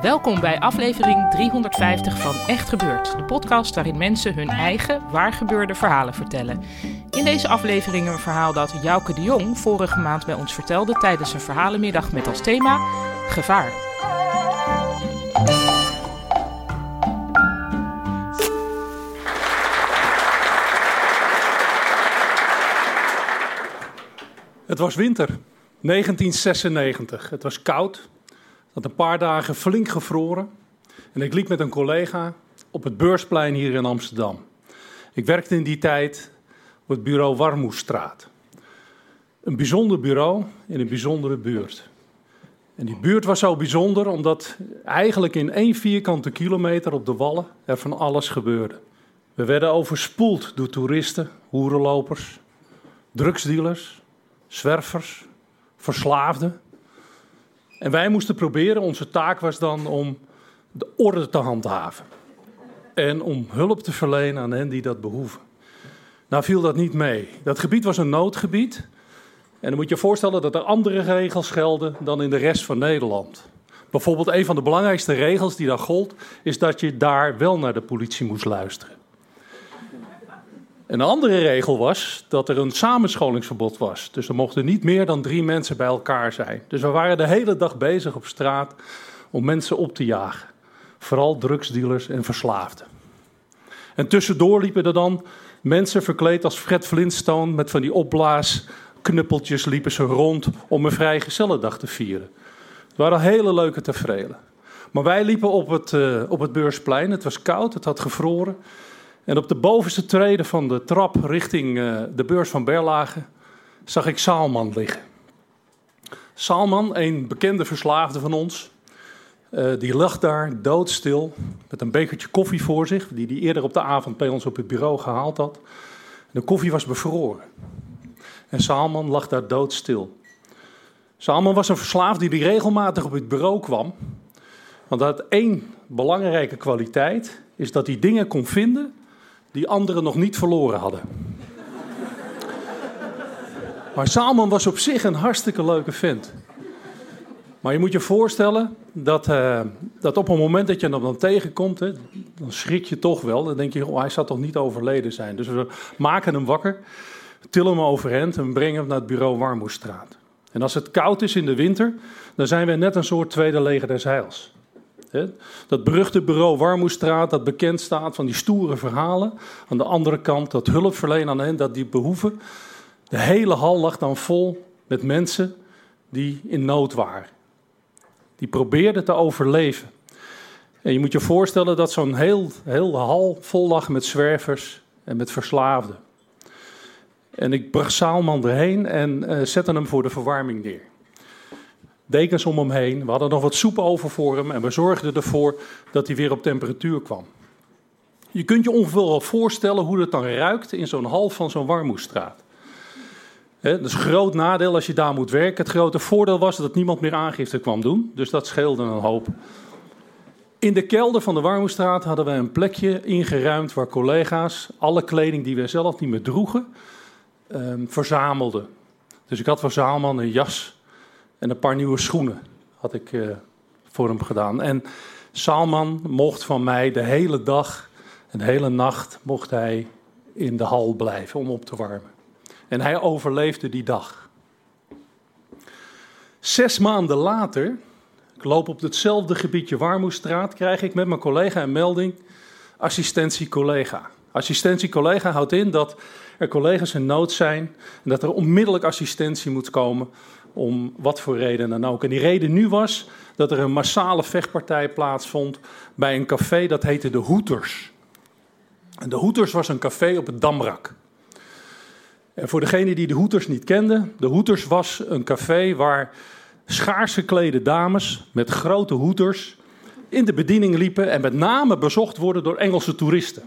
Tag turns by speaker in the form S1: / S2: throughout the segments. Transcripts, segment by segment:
S1: Welkom bij aflevering 350 van Echt Gebeurd, de podcast waarin mensen hun eigen waargebeurde verhalen vertellen. In deze aflevering een verhaal dat Jouke de Jong vorige maand bij ons vertelde tijdens een verhalenmiddag met als thema gevaar.
S2: Het was winter, 1996. Het was koud. Had een paar dagen flink gevroren. En ik liep met een collega op het beursplein hier in Amsterdam. Ik werkte in die tijd op het bureau Warmoestraat. Een bijzonder bureau in een bijzondere buurt. En die buurt was zo bijzonder omdat eigenlijk in één vierkante kilometer op de wallen er van alles gebeurde. We werden overspoeld door toeristen, hoerenlopers, drugsdealers, zwervers, verslaafden. En wij moesten proberen, onze taak was dan om de orde te handhaven. En om hulp te verlenen aan hen die dat behoeven. Nou viel dat niet mee. Dat gebied was een noodgebied. En dan moet je je voorstellen dat er andere regels gelden dan in de rest van Nederland. Bijvoorbeeld een van de belangrijkste regels die daar gold, is dat je daar wel naar de politie moest luisteren. Een andere regel was dat er een samenscholingsverbod was. Dus er mochten niet meer dan drie mensen bij elkaar zijn. Dus we waren de hele dag bezig op straat om mensen op te jagen. Vooral drugsdealers en verslaafden. En tussendoor liepen er dan mensen verkleed als Fred Flintstone met van die opblaasknuppeltjes liepen ze rond om een vrijgezellendag te vieren. Het waren hele leuke tevreden. Maar wij liepen op het, eh, op het beursplein. Het was koud, het had gevroren. En op de bovenste treden van de trap richting eh, de beurs van Berlage zag ik Saalman liggen. Saalman, een bekende verslaafde van ons, eh, die lag daar doodstil met een bekertje koffie voor zich, die hij eerder op de avond bij ons op het bureau gehaald had. De koffie was bevroren. En Saalman lag daar doodstil. Saalman was een verslaafde die regelmatig op het bureau kwam. Want hij had één belangrijke kwaliteit, is dat hij dingen kon vinden die anderen nog niet verloren hadden. Maar Salman was op zich een hartstikke leuke vent. Maar je moet je voorstellen dat, eh, dat op het moment dat je hem dan tegenkomt, dan schrik je toch wel. Dan denk je, oh, hij zal toch niet overleden zijn. Dus we maken hem wakker, tillen hem overeind en brengen hem naar het bureau Warmoestraat. En als het koud is in de winter, dan zijn we net een soort tweede leger des heils. Dat beruchte bureau Warmoestraat, dat bekend staat van die stoere verhalen. Aan de andere kant dat hulp verlenen aan hen dat die behoeven. De hele hal lag dan vol met mensen die in nood waren. Die probeerden te overleven. En je moet je voorstellen dat zo'n heel, heel hal vol lag met zwervers en met verslaafden. En ik bracht Saalman erheen en eh, zette hem voor de verwarming neer dekens om hem heen. We hadden nog wat soep over voor hem en we zorgden ervoor dat hij weer op temperatuur kwam. Je kunt je ongeveer wel voorstellen hoe het dan ruikt in zo'n hal van zo'n warmoestraat. Dat is groot nadeel als je daar moet werken. Het grote voordeel was dat niemand meer aangifte kwam doen, dus dat scheelde een hoop. In de kelder van de Warmoestraat hadden we een plekje ingeruimd waar collega's alle kleding die we zelf niet meer droegen, ehm, verzamelden. Dus ik had voor Zaalman een jas en een paar nieuwe schoenen had ik eh, voor hem gedaan. En Salman mocht van mij de hele dag, en de hele nacht, mocht hij in de hal blijven om op te warmen. En hij overleefde die dag. Zes maanden later, ik loop op hetzelfde gebiedje Warmoestraat, krijg ik met mijn collega een melding, assistentie collega. Assistentie collega houdt in dat er collega's in nood zijn en dat er onmiddellijk assistentie moet komen Om wat voor reden dan ook. En die reden nu was dat er een massale vechtpartij plaatsvond bij een café dat heette De Hoeters. En De Hoeters was een café op het Damrak. En voor degene die De Hoeters niet kenden, De Hoeters was een café waar schaars geklede dames met grote hoeters in de bediening liepen en met name bezocht worden door Engelse toeristen.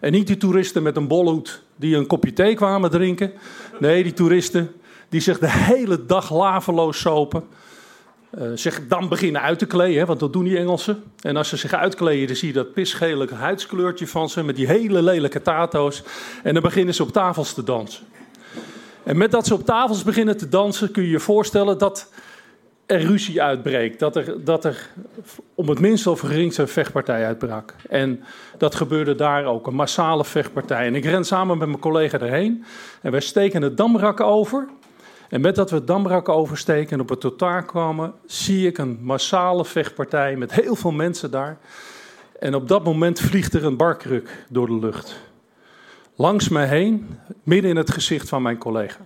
S2: En niet die toeristen met een bolhoed die een kopje thee kwamen drinken. Nee, die toeristen die zich de hele dag laveloos sopen. Uh, zich dan beginnen uit te kleden, want dat doen die Engelsen. En als ze zich uitkleden, dan zie je dat pisgele huidskleurtje van ze met die hele lelijke tato's. En dan beginnen ze op tafels te dansen. En met dat ze op tafels beginnen te dansen, kun je je voorstellen dat er ruzie uitbreekt. Dat er, dat er om het minst of geringst een vechtpartij uitbrak. En dat gebeurde daar ook, een massale vechtpartij. En ik ren samen met mijn collega erheen. En wij steken het Damrak over. En met dat we het Damrak oversteken en op het totaal kwamen, zie ik een massale vechtpartij met heel veel mensen daar. En op dat moment vliegt er een barkruk door de lucht. Langs mij heen, midden in het gezicht van mijn collega.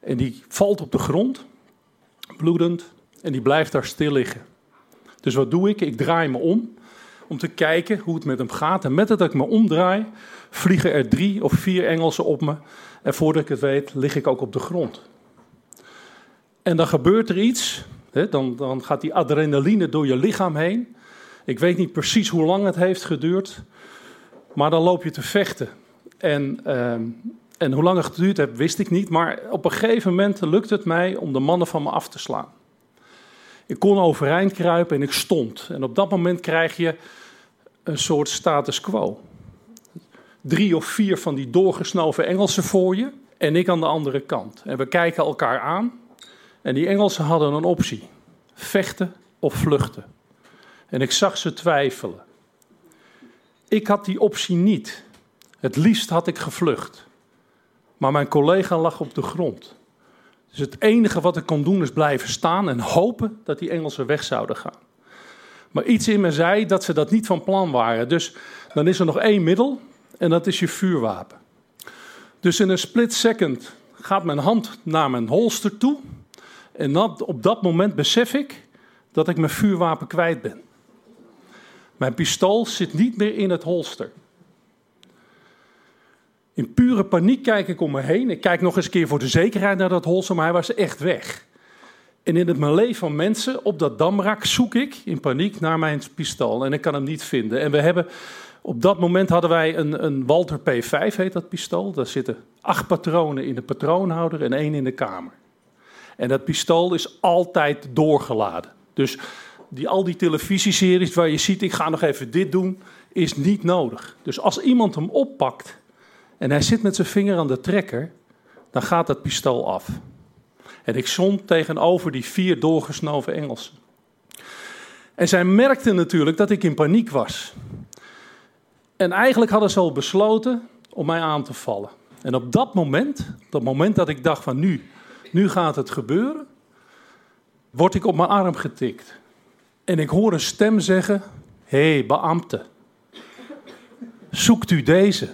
S2: En die valt op de grond bloedend, en die blijft daar stil liggen. Dus wat doe ik? Ik draai me om om te kijken hoe het met hem gaat. En met dat ik me omdraai, vliegen er drie of vier Engelsen op me. En voordat ik het weet, lig ik ook op de grond. En dan gebeurt er iets. Hè, dan, dan gaat die adrenaline door je lichaam heen. Ik weet niet precies hoe lang het heeft geduurd. Maar dan loop je te vechten. En uh, en hoe lang het geduurd heeft, wist ik niet. Maar op een gegeven moment lukte het mij om de mannen van me af te slaan. Ik kon overeind kruipen en ik stond. En op dat moment krijg je een soort status quo. Drie of vier van die doorgesnoven Engelsen voor je en ik aan de andere kant. En we kijken elkaar aan. En die Engelsen hadden een optie: vechten of vluchten. En ik zag ze twijfelen. Ik had die optie niet. Het liefst had ik gevlucht. Maar mijn collega lag op de grond. Dus het enige wat ik kon doen is blijven staan en hopen dat die Engelsen weg zouden gaan. Maar iets in me zei dat ze dat niet van plan waren. Dus dan is er nog één middel en dat is je vuurwapen. Dus in een split second gaat mijn hand naar mijn holster toe. En op dat moment besef ik dat ik mijn vuurwapen kwijt ben. Mijn pistool zit niet meer in het holster. In pure paniek kijk ik om me heen. Ik kijk nog eens een keer voor de zekerheid naar dat holster, maar hij was echt weg. En in het melee van mensen op dat damrak zoek ik in paniek naar mijn pistool. En ik kan hem niet vinden. En we hebben, op dat moment hadden wij een, een Walter P5, heet dat pistool. Daar zitten acht patronen in de patroonhouder en één in de kamer. En dat pistool is altijd doorgeladen. Dus die, al die televisieseries waar je ziet, ik ga nog even dit doen, is niet nodig. Dus als iemand hem oppakt en hij zit met zijn vinger aan de trekker, dan gaat dat pistool af. En ik stond tegenover die vier doorgesnoven Engelsen. En zij merkten natuurlijk dat ik in paniek was. En eigenlijk hadden ze al besloten om mij aan te vallen. En op dat moment, dat moment dat ik dacht van nu, nu gaat het gebeuren, word ik op mijn arm getikt. En ik hoor een stem zeggen, hé hey, beambte, zoekt u deze?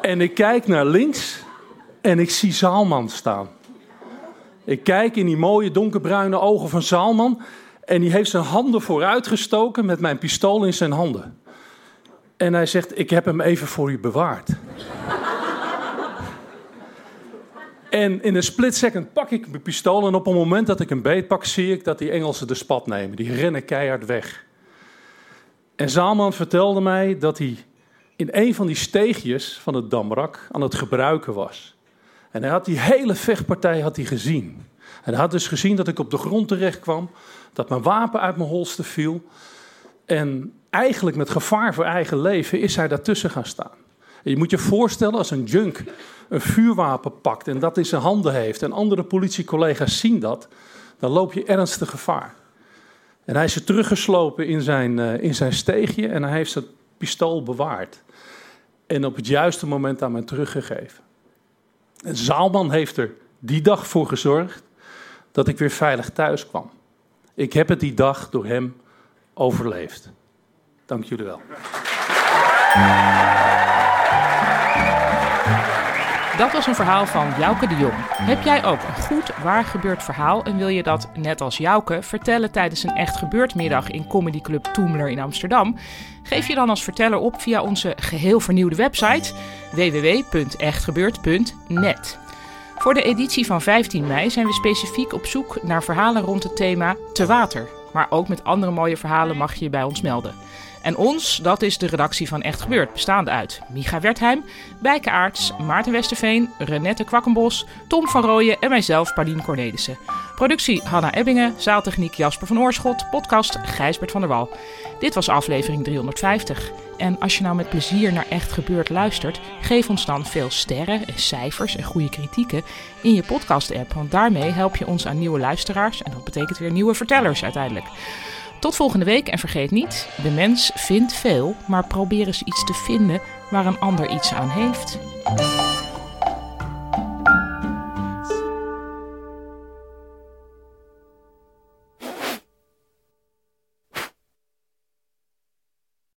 S2: En ik kijk naar links en ik zie Zaalman staan. Ik kijk in die mooie donkerbruine ogen van Zaalman en die heeft zijn handen vooruitgestoken met mijn pistool in zijn handen. En hij zegt: Ik heb hem even voor u bewaard. en in een split second pak ik mijn pistool en op het moment dat ik hem beet pak, zie ik dat die Engelsen de spat nemen. Die rennen keihard weg. En Zaalman vertelde mij dat hij in een van die steegjes van het Damrak aan het gebruiken was. En hij had die hele vechtpartij had hij gezien. En hij had dus gezien dat ik op de grond terecht kwam, dat mijn wapen uit mijn holster viel. En eigenlijk met gevaar voor eigen leven is hij daartussen gaan staan. En je moet je voorstellen als een junk een vuurwapen pakt en dat in zijn handen heeft en andere politiecollega's zien dat, dan loop je ernstig gevaar. En hij is er teruggeslopen in zijn, uh, in zijn steegje en hij heeft zijn pistool bewaard en op het juiste moment aan mij teruggegeven. Zaalman heeft er die dag voor gezorgd dat ik weer veilig thuis kwam. Ik heb het die dag door hem overleefd. Dank jullie wel.
S1: Dat was een verhaal van Jouke de Jong. Heb jij ook een goed waar gebeurd verhaal en wil je dat, net als Jouke, vertellen tijdens een echt gebeurd middag in Comedy Club Toemler in Amsterdam? Geef je dan als verteller op via onze geheel vernieuwde website www.echtgebeurd.net. Voor de editie van 15 mei zijn we specifiek op zoek naar verhalen rond het thema te water. Maar ook met andere mooie verhalen mag je je bij ons melden. En ons, dat is de redactie van Echt Gebeurd, bestaande uit Micha Wertheim, Bijke Aarts, Maarten Westerveen, Renette Kwakkenbos, Tom van Rooyen en mijzelf, Paulien Cornelissen. Productie Hanna Ebbingen, zaaltechniek Jasper van Oorschot, podcast Gijsbert van der Wal. Dit was aflevering 350. En als je nou met plezier naar Echt Gebeurd luistert, geef ons dan veel sterren en cijfers en goede kritieken in je podcast-app. Want daarmee help je ons aan nieuwe luisteraars en dat betekent weer nieuwe vertellers uiteindelijk. Tot volgende week en vergeet niet, de mens vindt veel, maar probeer eens iets te vinden waar een ander iets aan heeft.